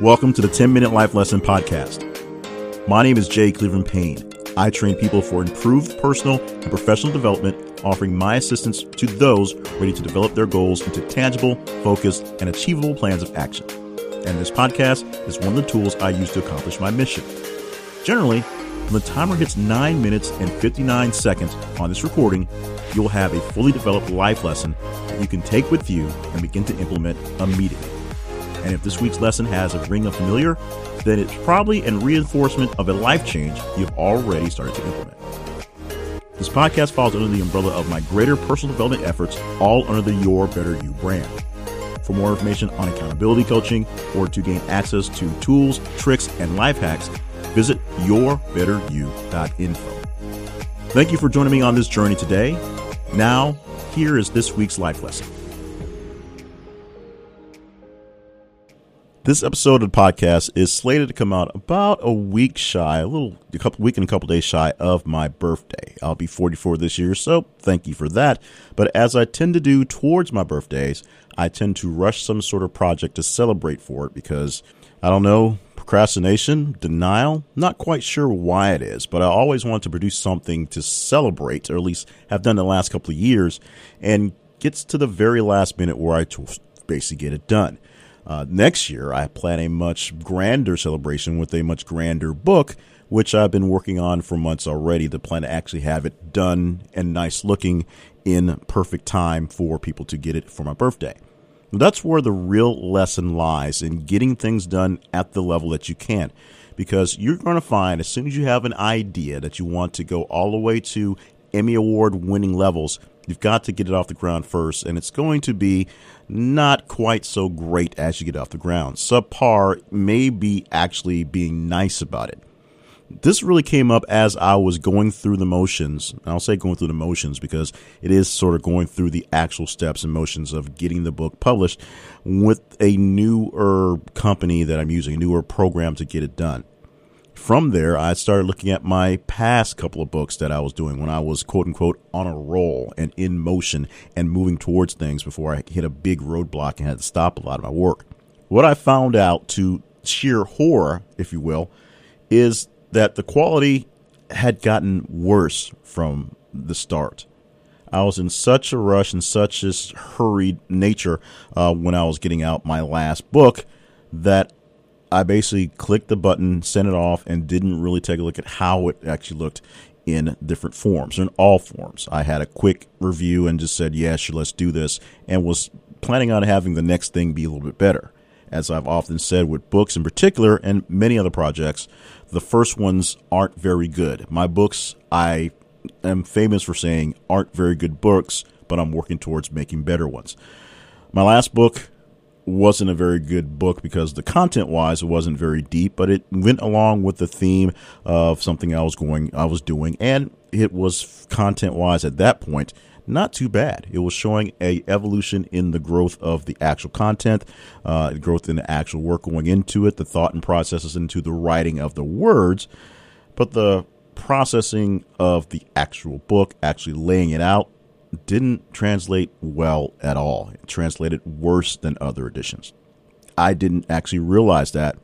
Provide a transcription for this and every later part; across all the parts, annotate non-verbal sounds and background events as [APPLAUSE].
Welcome to the 10 Minute Life Lesson Podcast. My name is Jay Cleveland Payne. I train people for improved personal and professional development, offering my assistance to those ready to develop their goals into tangible, focused, and achievable plans of action. And this podcast is one of the tools I use to accomplish my mission. Generally, when the timer hits 9 minutes and 59 seconds on this recording, you'll have a fully developed life lesson that you can take with you and begin to implement immediately. And if this week's lesson has a ring of familiar, then it's probably a reinforcement of a life change you've already started to implement. This podcast falls under the umbrella of my greater personal development efforts, all under the Your Better You brand. For more information on accountability coaching or to gain access to tools, tricks, and life hacks, visit yourbetteryou.info. Thank you for joining me on this journey today. Now, here is this week's life lesson. This episode of the podcast is slated to come out about a week shy, a little a couple week and a couple days shy of my birthday. I'll be 44 this year, so thank you for that. But as I tend to do towards my birthdays, I tend to rush some sort of project to celebrate for it because I don't know, procrastination, denial, not quite sure why it is, but I always want to produce something to celebrate, or at least have done the last couple of years, and gets to the very last minute where I basically get it done. Uh, next year, I plan a much grander celebration with a much grander book, which I've been working on for months already. The plan to actually have it done and nice looking in perfect time for people to get it for my birthday. That's where the real lesson lies in getting things done at the level that you can. Because you're going to find as soon as you have an idea that you want to go all the way to Emmy Award winning levels, you've got to get it off the ground first. And it's going to be not quite so great as you get off the ground. Subpar may be actually being nice about it. This really came up as I was going through the motions. I'll say going through the motions because it is sort of going through the actual steps and motions of getting the book published with a newer company that I'm using, a newer program to get it done from there, I started looking at my past couple of books that I was doing when I was quote unquote on a roll and in motion and moving towards things before I hit a big roadblock and had to stop a lot of my work. What I found out to sheer horror, if you will, is that the quality had gotten worse from the start. I was in such a rush and such a hurried nature uh, when I was getting out my last book that I basically clicked the button, sent it off, and didn't really take a look at how it actually looked in different forms, in all forms. I had a quick review and just said, yeah, sure, let's do this, and was planning on having the next thing be a little bit better. As I've often said with books in particular and many other projects, the first ones aren't very good. My books, I am famous for saying, aren't very good books, but I'm working towards making better ones. My last book, wasn't a very good book because the content wise it wasn't very deep, but it went along with the theme of something I was going I was doing and it was content wise at that point not too bad. It was showing a evolution in the growth of the actual content, uh, growth in the actual work going into it, the thought and processes into the writing of the words, but the processing of the actual book, actually laying it out, didn't translate well at all. It translated worse than other editions. I didn't actually realize that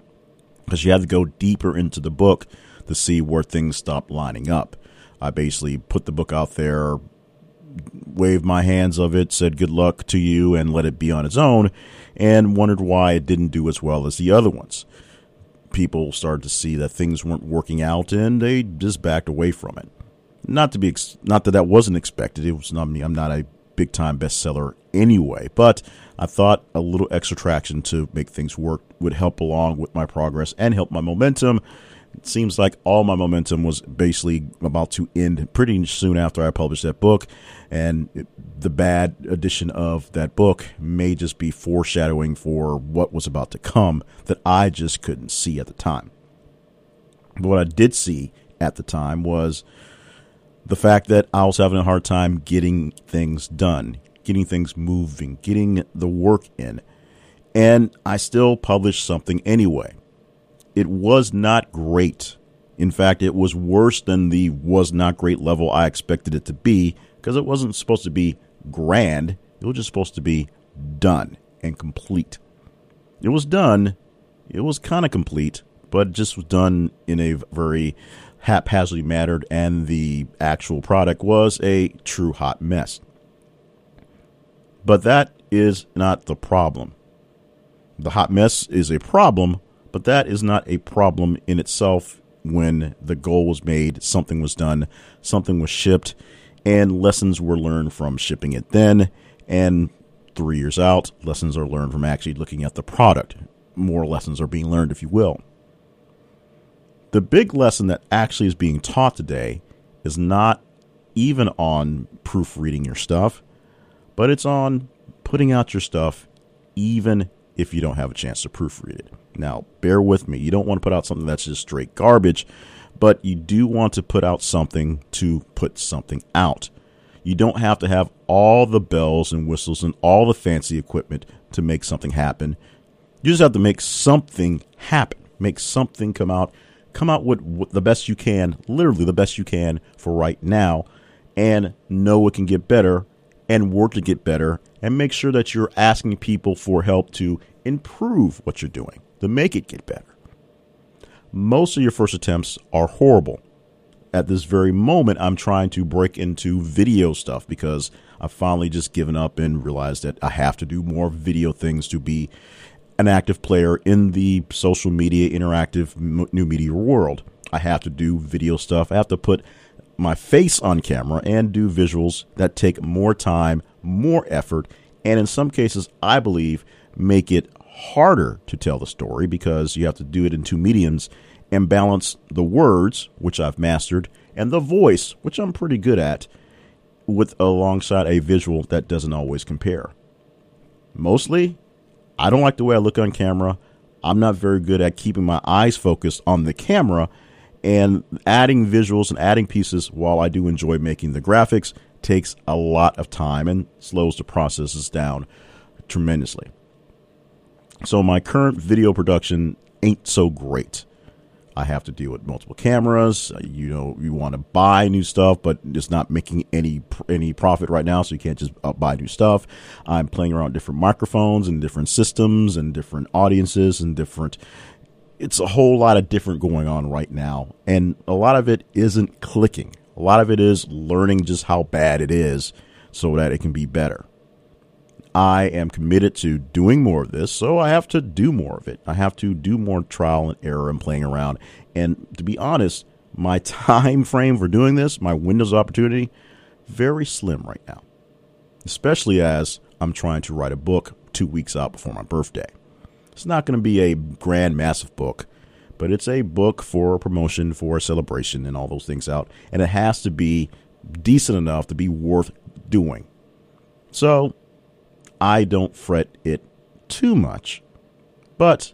because you had to go deeper into the book to see where things stopped lining up. I basically put the book out there, waved my hands of it, said good luck to you, and let it be on its own, and wondered why it didn't do as well as the other ones. People started to see that things weren't working out, and they just backed away from it not to be ex- not that that wasn't expected. It was not me. I'm not a big time bestseller anyway, but I thought a little extra traction to make things work would help along with my progress and help my momentum. It seems like all my momentum was basically about to end pretty soon after I published that book, and the bad edition of that book may just be foreshadowing for what was about to come that I just couldn't see at the time. But what I did see at the time was the fact that I was having a hard time getting things done, getting things moving, getting the work in. And I still published something anyway. It was not great. In fact, it was worse than the was not great level I expected it to be because it wasn't supposed to be grand. It was just supposed to be done and complete. It was done. It was kind of complete, but just was done in a very haphazardly mattered, and the actual product was a true hot mess. But that is not the problem. The hot mess is a problem, but that is not a problem in itself when the goal was made, something was done, something was shipped, and lessons were learned from shipping it then. And three years out, lessons are learned from actually looking at the product. More lessons are being learned, if you will. The big lesson that actually is being taught today is not even on proofreading your stuff, but it's on putting out your stuff even if you don't have a chance to proofread it. Now, bear with me. You don't want to put out something that's just straight garbage, but you do want to put out something to put something out. You don't have to have all the bells and whistles and all the fancy equipment to make something happen. You just have to make something happen, make something come out, come out with the best you can, literally the best you can for right now, and know it can get better and work to get better and make sure that you're asking people for help to improve what you're doing, to make it get better. Most of your first attempts are horrible. At this very moment, I'm trying to break into video stuff because I've finally just given up and realized that I have to do more video things to be an active player in the social media, interactive new media world. I have to do video stuff. I have to put my face on camera and do visuals that take more time, more effort, and in some cases, I believe, make it harder to tell the story because you have to do it in two mediums and balance the words, which I've mastered, and the voice, which I'm pretty good at, with alongside a visual that doesn't always compare. Mostly, I don't like the way I look on camera. I'm not very good at keeping my eyes focused on the camera and adding visuals and adding pieces while I do enjoy making the graphics takes a lot of time and slows the processes down tremendously. So my current video production ain't so great. I have to deal with multiple cameras. Uh, you know, you want to buy new stuff, but it's not making any any profit right now, so you can't just uh, buy new stuff. I'm playing around different microphones and different systems and different audiences and different. It's a whole lot of different going on right now, and a lot of it isn't clicking. A lot of it is learning just how bad it is, so that it can be better. I am committed to doing more of this, so I have to do more of it. I have to do more trial and error and playing around. And to be honest, my [LAUGHS] time frame for doing this, my windows opportunity, very slim right now. Especially as I'm trying to write a book two weeks out before my birthday. It's not going to be a grand, massive book, but it's a book for promotion, for celebration, and all those things out. And it has to be decent enough to be worth doing. So I don't fret it too much, but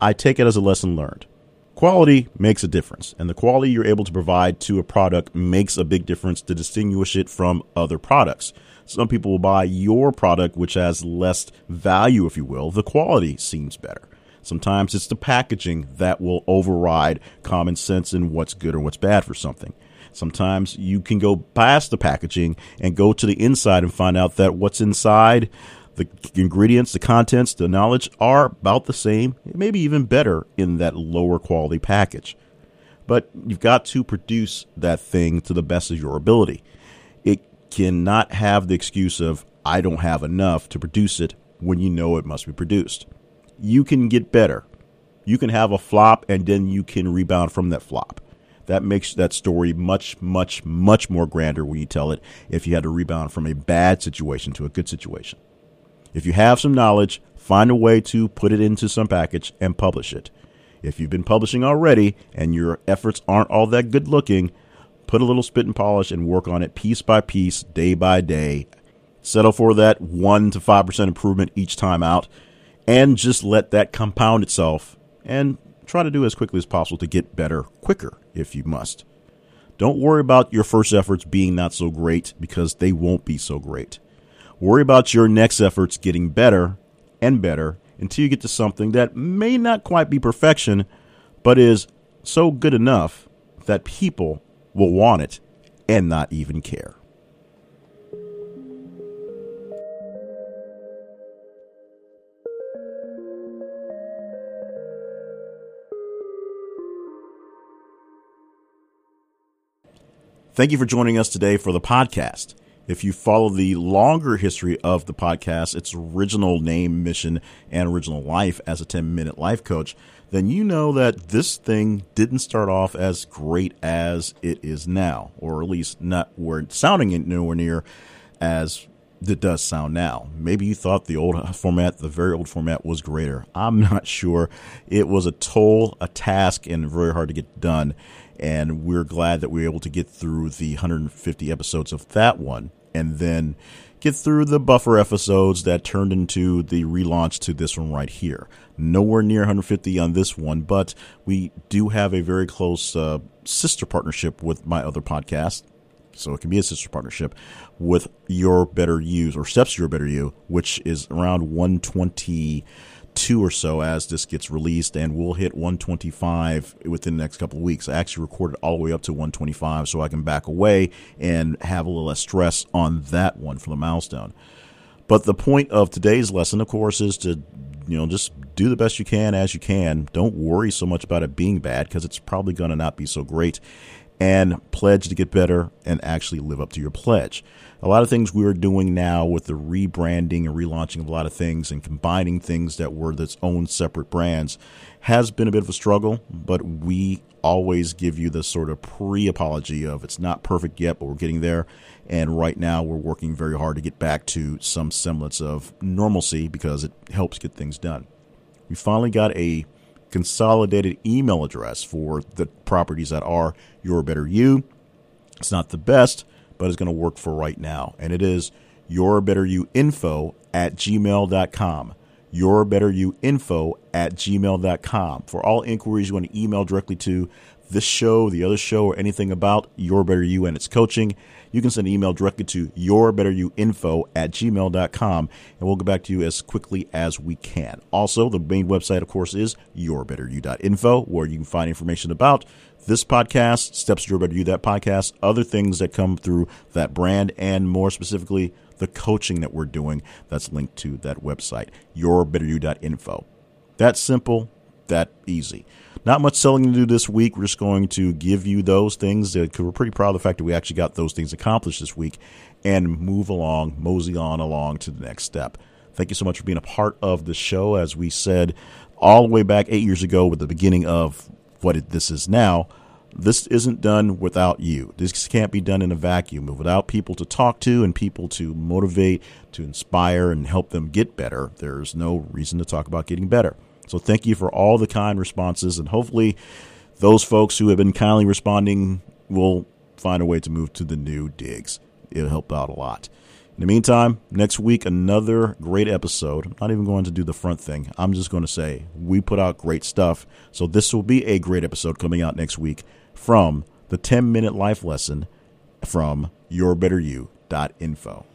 I take it as a lesson learned. Quality makes a difference, and the quality you're able to provide to a product makes a big difference to distinguish it from other products. Some people will buy your product, which has less value, if you will. The quality seems better. Sometimes it's the packaging that will override common sense in what's good or what's bad for something. Sometimes you can go past the packaging and go to the inside and find out that what's inside the ingredients, the contents, the knowledge are about the same, maybe even better in that lower quality package. But you've got to produce that thing to the best of your ability. It cannot have the excuse of, I don't have enough to produce it when you know it must be produced. You can get better. You can have a flop and then you can rebound from that flop. That makes that story much, much, much more grander when you tell it if you had to rebound from a bad situation to a good situation. If you have some knowledge, find a way to put it into some package and publish it. If you've been publishing already and your efforts aren't all that good looking, put a little spit and polish and work on it piece by piece, day by day. Settle for that 1 to 5% improvement each time out and just let that compound itself and try to do as quickly as possible to get better quicker if you must. Don't worry about your first efforts being not so great because they won't be so great. Worry about your next efforts getting better and better until you get to something that may not quite be perfection, but is so good enough that people will want it and not even care. Thank you for joining us today for the podcast. If you follow the longer history of the podcast, its original name, mission, and original life as a 10 minute life coach, then you know that this thing didn't start off as great as it is now, or at least not where it's sounding nowhere near as it does sound now. Maybe you thought the old [LAUGHS] format, the very old format, was greater. I'm not sure. It was a toll, a task, and very hard to get done. And we're glad that we were able to get through the 150 episodes of that one and then get through the buffer episodes that turned into the relaunch to this one right here. Nowhere near 150 on this one, but we do have a very close uh, sister partnership with my other podcast. So it can be a sister partnership with Your Better Use or Steps Your Better You, which is around 120 two or so as this gets released, and we'll hit 125 within the next couple of weeks. I actually recorded all the way up to 125 so I can back away and have a little less stress on that one for the milestone. But the point of today's lesson, of course, is to you know just do the best you can as you can. Don't worry so much about it being bad because it's probably going to not be so great. And pledge to get better and actually live up to your pledge a lot of things we are doing now with the rebranding and relaunching of a lot of things and combining things that were its own separate brands has been a bit of a struggle, but we always give you the sort of pre apology of it's not perfect yet, but we're getting there. And right now, we're working very hard to get back to some semblance of normalcy because it helps get things done. We finally got a consolidated email address for the properties that are Your Better You. It's not the best, but it's going to work for right now. And it is your better you info at gmail.com. Your better you info at gmail.com. For all inquiries you want to email directly to this show, the other show, or anything about Your Better You and its coaching, you can send an email directly to yourbetteryouinfo at gmail.com, and we'll get back to you as quickly as we can. Also, the main website, of course, is yourbetteryou.info, where you can find information about this podcast, Steps to Your Better You, that podcast, other things that come through that brand, and more specifically, the coaching that we're doing that's linked to that website, yourbetteryou.info. That simple, that easy. Not much selling to do this week. We're just going to give you those things because we're pretty proud of the fact that we actually got those things accomplished this week and move along, mosey on along to the next step. Thank you so much for being a part of the show. As we said all the way back eight years ago with the beginning of what it, this is now, this isn't done without you. This can't be done in a vacuum. Without people to talk to and people to motivate, to inspire, and help them get better, there's no reason to talk about getting better. So thank you for all the kind responses, and hopefully, those folks who have been kindly responding will find a way to move to the new digs. It'll help out a lot. In the meantime, next week, another great episode. I'm not even going to do the front thing. I'm just going to say we put out great stuff. So this will be a great episode coming out next week from the 10 minute life lesson from yourbetteryou.info.